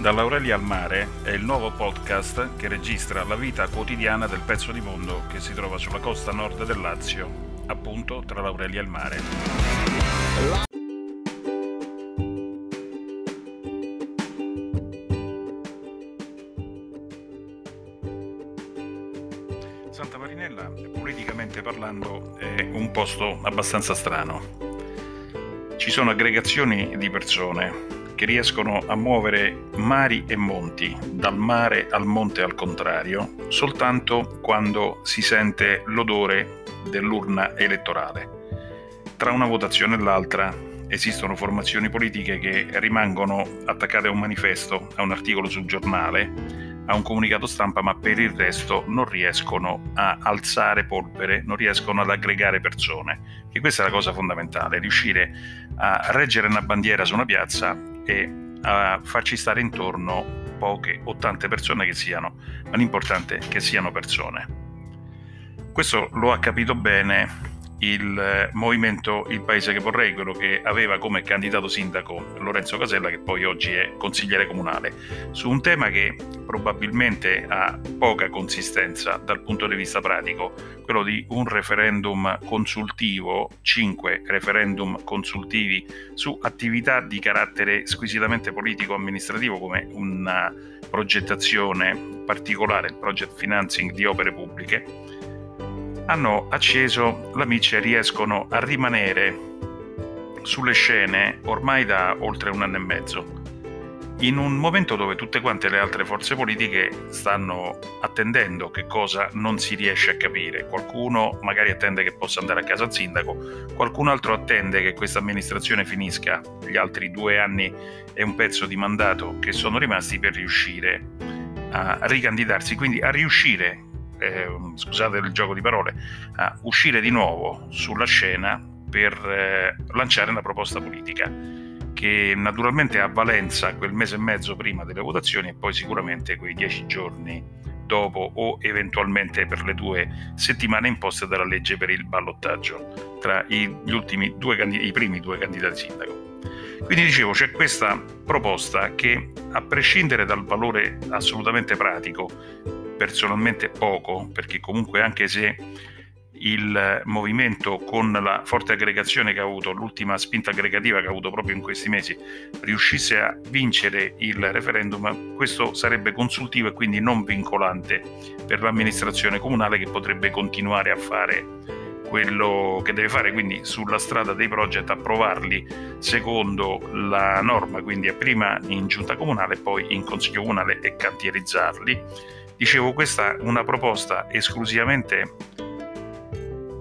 Dall'Aurelia al mare è il nuovo podcast che registra la vita quotidiana del pezzo di mondo che si trova sulla costa nord del Lazio, appunto tra l'Aurelia e il mare. Santa Marinella, politicamente parlando, è un posto abbastanza strano. Ci sono aggregazioni di persone che riescono a muovere mari e monti, dal mare al monte al contrario, soltanto quando si sente l'odore dell'urna elettorale. Tra una votazione e l'altra esistono formazioni politiche che rimangono attaccate a un manifesto, a un articolo sul giornale, a un comunicato stampa, ma per il resto non riescono a alzare polvere, non riescono ad aggregare persone. E questa è la cosa fondamentale, riuscire a reggere una bandiera su una piazza e a farci stare intorno poche o tante persone che siano, ma l'importante è che siano persone. Questo lo ha capito bene il eh, movimento Il Paese che vorrei, quello che aveva come candidato sindaco Lorenzo Casella, che poi oggi è consigliere comunale, su un tema che probabilmente ha poca consistenza dal punto di vista pratico, quello di un referendum consultivo, cinque referendum consultivi su attività di carattere squisitamente politico-amministrativo come una progettazione particolare, il project financing di opere pubbliche hanno acceso la miccia e riescono a rimanere sulle scene ormai da oltre un anno e mezzo, in un momento dove tutte quante le altre forze politiche stanno attendendo che cosa non si riesce a capire. Qualcuno magari attende che possa andare a casa al sindaco, qualcun altro attende che questa amministrazione finisca gli altri due anni e un pezzo di mandato che sono rimasti per riuscire a ricandidarsi, quindi a riuscire eh, scusate il gioco di parole, a uscire di nuovo sulla scena per eh, lanciare una proposta politica che naturalmente ha valenza quel mese e mezzo prima delle votazioni e poi sicuramente quei dieci giorni dopo o eventualmente per le due settimane imposte dalla legge per il ballottaggio tra i, due, i primi due candidati sindaco. Quindi dicevo, c'è questa proposta che a prescindere dal valore assolutamente pratico personalmente poco, perché comunque anche se il movimento con la forte aggregazione che ha avuto, l'ultima spinta aggregativa che ha avuto proprio in questi mesi, riuscisse a vincere il referendum, questo sarebbe consultivo e quindi non vincolante per l'amministrazione comunale che potrebbe continuare a fare quello che deve fare, quindi sulla strada dei progetti approvarli secondo la norma, quindi prima in giunta comunale, poi in consiglio comunale e cantierizzarli Dicevo, questa è una proposta esclusivamente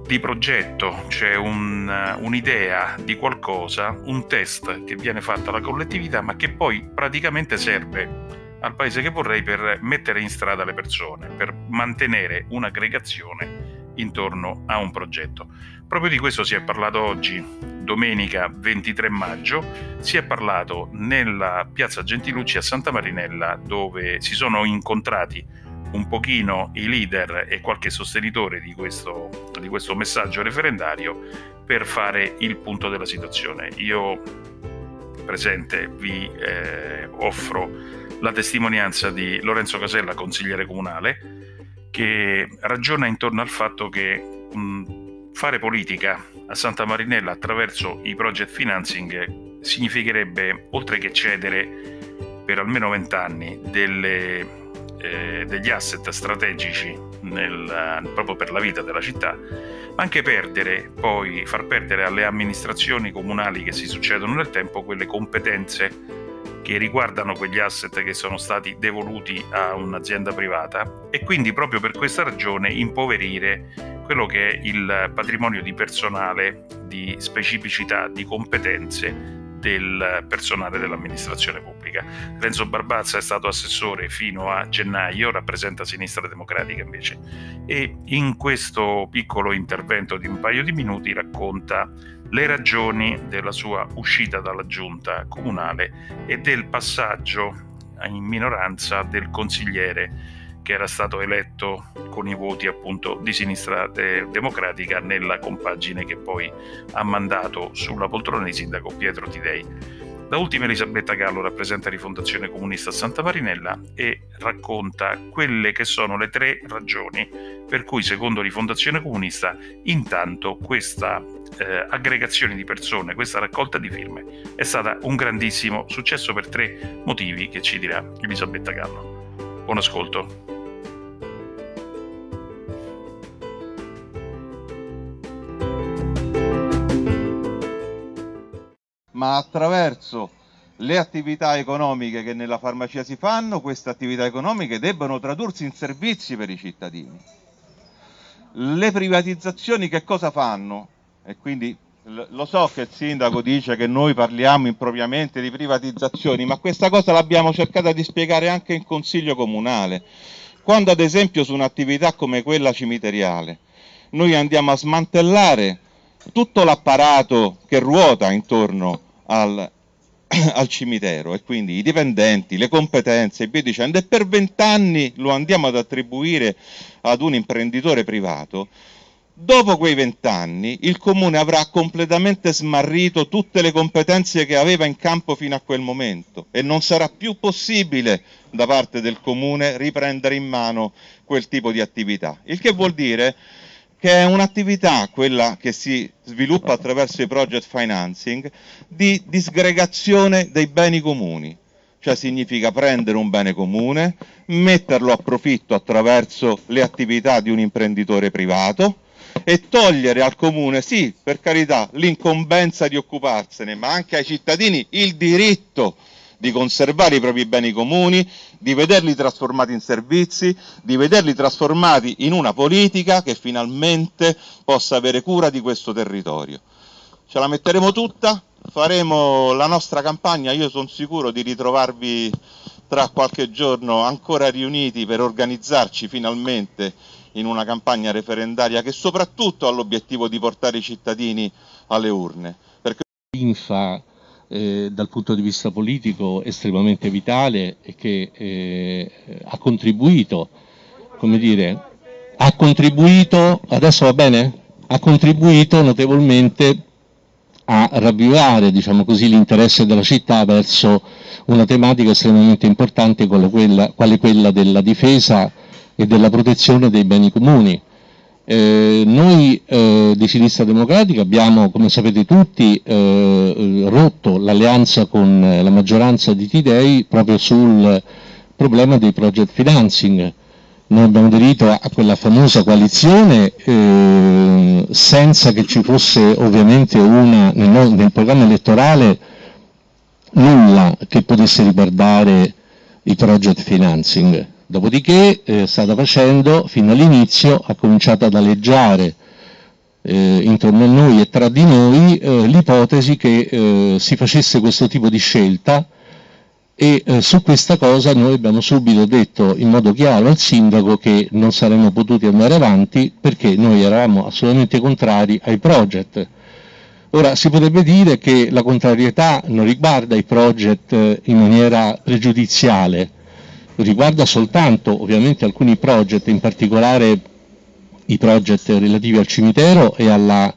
di progetto, cioè un, un'idea di qualcosa, un test che viene fatto alla collettività, ma che poi praticamente serve al paese che vorrei per mettere in strada le persone, per mantenere un'aggregazione intorno a un progetto. Proprio di questo si è parlato oggi, domenica 23 maggio, si è parlato nella piazza Gentilucci a Santa Marinella dove si sono incontrati un pochino i leader e qualche sostenitore di questo, di questo messaggio referendario per fare il punto della situazione. Io presente vi eh, offro la testimonianza di Lorenzo Casella, consigliere comunale, che ragiona intorno al fatto che mh, fare politica a Santa Marinella attraverso i project financing significherebbe, oltre che cedere per almeno vent'anni delle eh, degli asset strategici nel, proprio per la vita della città, ma anche perdere, poi far perdere alle amministrazioni comunali che si succedono nel tempo quelle competenze che riguardano quegli asset che sono stati devoluti a un'azienda privata e quindi proprio per questa ragione impoverire quello che è il patrimonio di personale, di specificità, di competenze del personale dell'amministrazione pubblica. Renzo Barbazza è stato assessore fino a gennaio, rappresenta Sinistra Democratica invece, e in questo piccolo intervento di un paio di minuti racconta le ragioni della sua uscita dalla giunta comunale e del passaggio in minoranza del consigliere che era stato eletto con i voti appunto di sinistra de- democratica nella compagine che poi ha mandato sulla poltrona di sindaco Pietro Tidei. Da ultima Elisabetta Gallo rappresenta Rifondazione Comunista Santa Marinella e racconta quelle che sono le tre ragioni per cui secondo Rifondazione Comunista intanto questa eh, aggregazione di persone, questa raccolta di firme è stata un grandissimo successo per tre motivi che ci dirà Elisabetta Gallo. Buon ascolto. Ma attraverso le attività economiche che nella farmacia si fanno, queste attività economiche debbano tradursi in servizi per i cittadini. Le privatizzazioni che cosa fanno? E quindi lo so che il sindaco dice che noi parliamo impropriamente di privatizzazioni, ma questa cosa l'abbiamo cercata di spiegare anche in consiglio comunale. Quando ad esempio su un'attività come quella cimiteriale noi andiamo a smantellare tutto l'apparato che ruota intorno al, al cimitero. E quindi i dipendenti, le competenze e via dicendo, e per vent'anni lo andiamo ad attribuire ad un imprenditore privato, dopo quei vent'anni il comune avrà completamente smarrito tutte le competenze che aveva in campo fino a quel momento. E non sarà più possibile da parte del comune riprendere in mano quel tipo di attività. Il che vuol dire che è un'attività, quella che si sviluppa attraverso i project financing, di disgregazione dei beni comuni. Cioè significa prendere un bene comune, metterlo a profitto attraverso le attività di un imprenditore privato e togliere al comune, sì, per carità, l'incombenza di occuparsene, ma anche ai cittadini il diritto di conservare i propri beni comuni, di vederli trasformati in servizi, di vederli trasformati in una politica che finalmente possa avere cura di questo territorio. Ce la metteremo tutta, faremo la nostra campagna, io sono sicuro di ritrovarvi tra qualche giorno ancora riuniti per organizzarci finalmente in una campagna referendaria che soprattutto ha l'obiettivo di portare i cittadini alle urne. Perché... Infa eh, dal punto di vista politico estremamente vitale e che eh, ha contribuito, come dire, ha contribuito, adesso va bene? Ha contribuito notevolmente a ravvivare diciamo l'interesse della città verso una tematica estremamente importante quale quella, quella della difesa e della protezione dei beni comuni. Eh, noi eh, di Sinistra Democratica abbiamo, come sapete tutti, eh, rotto l'alleanza con la maggioranza di Tidei proprio sul problema dei project financing. Noi abbiamo aderito a quella famosa coalizione eh, senza che ci fosse ovviamente una, nel, nel programma elettorale nulla che potesse riguardare i project financing Dopodiché eh, stata facendo, fino all'inizio, ha cominciato ad aleggiare eh, intorno a noi e tra di noi eh, l'ipotesi che eh, si facesse questo tipo di scelta e eh, su questa cosa noi abbiamo subito detto in modo chiaro al sindaco che non saremmo potuti andare avanti perché noi eravamo assolutamente contrari ai project. Ora si potrebbe dire che la contrarietà non riguarda i project eh, in maniera pregiudiziale, riguarda soltanto ovviamente alcuni project, in particolare i project relativi al cimitero e alla,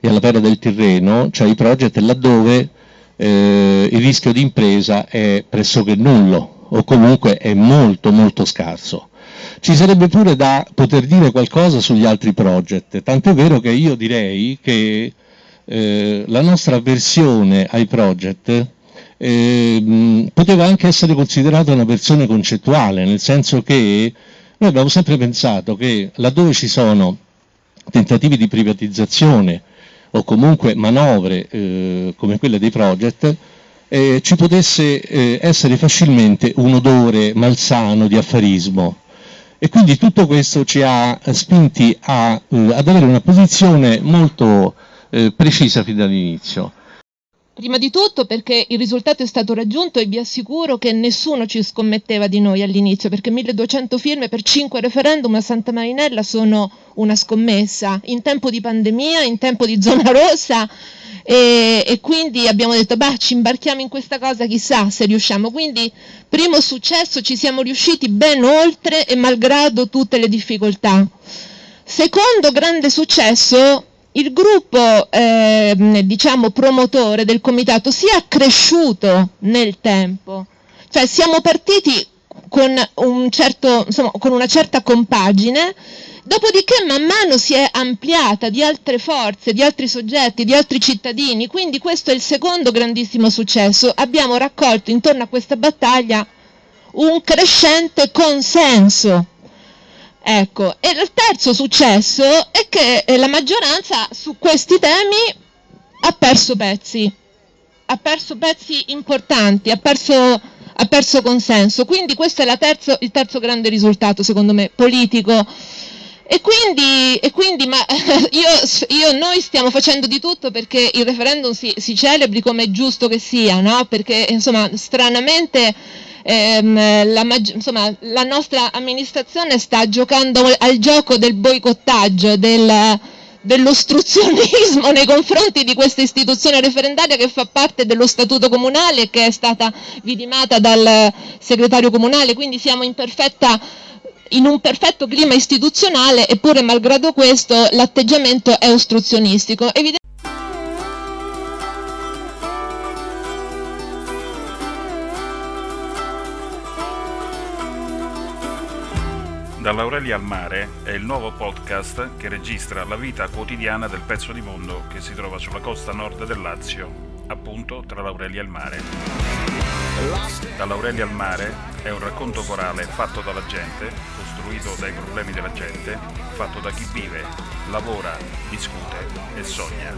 e alla Pera del Tirreno, cioè i project laddove eh, il rischio di impresa è pressoché nullo o comunque è molto molto scarso. Ci sarebbe pure da poter dire qualcosa sugli altri project, tant'è vero che io direi che eh, la nostra avversione ai project eh, poteva anche essere considerata una versione concettuale, nel senso che noi abbiamo sempre pensato che laddove ci sono tentativi di privatizzazione o comunque manovre eh, come quelle dei project, eh, ci potesse eh, essere facilmente un odore malsano di affarismo. E quindi tutto questo ci ha spinti a, eh, ad avere una posizione molto eh, precisa fin dall'inizio. Prima di tutto perché il risultato è stato raggiunto e vi assicuro che nessuno ci scommetteva di noi all'inizio, perché 1200 firme per 5 referendum a Santa Marinella sono una scommessa in tempo di pandemia, in tempo di zona rossa e, e quindi abbiamo detto beh ci imbarchiamo in questa cosa, chissà se riusciamo. Quindi primo successo, ci siamo riusciti ben oltre e malgrado tutte le difficoltà. Secondo grande successo il gruppo eh, diciamo promotore del comitato si è cresciuto nel tempo, cioè siamo partiti con, un certo, insomma, con una certa compagine, dopodiché man mano si è ampliata di altre forze, di altri soggetti, di altri cittadini, quindi questo è il secondo grandissimo successo. Abbiamo raccolto intorno a questa battaglia un crescente consenso Ecco, e il terzo successo è che eh, la maggioranza su questi temi ha perso pezzi, ha perso pezzi importanti, ha perso, ha perso consenso. Quindi questo è terzo, il terzo grande risultato, secondo me, politico. E quindi, e quindi ma io, io, noi stiamo facendo di tutto perché il referendum si, si celebri come è giusto che sia, no? Perché insomma, stranamente ehm, la, insomma, la nostra amministrazione sta giocando al gioco del boicottaggio, del, dell'ostruzionismo nei confronti di questa istituzione referendaria che fa parte dello statuto comunale e che è stata vidimata dal segretario comunale, quindi siamo in, perfetta, in un perfetto clima istituzionale, eppure malgrado questo l'atteggiamento è ostruzionistico. Dall'Aurelia al mare è il nuovo podcast che registra la vita quotidiana del pezzo di mondo che si trova sulla costa nord del Lazio, appunto tra l'Aurelia e il mare. Dall'Aurelia al mare è un racconto corale fatto dalla gente, costruito dai problemi della gente, fatto da chi vive, lavora, discute e sogna.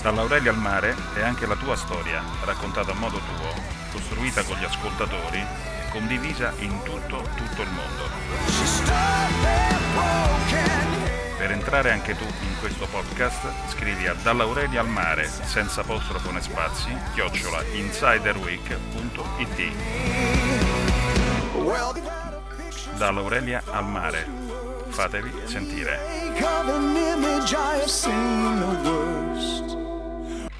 Dall'Aurelia al mare è anche la tua storia, raccontata a modo tuo, costruita con gli ascoltatori condivisa in tutto, tutto il mondo. Per entrare anche tu in questo podcast scrivi a Dall'Aurelia al mare senza apostrofo né spazi chiocciola insiderweek.it Dall'Aurelia al mare. Fatevi sentire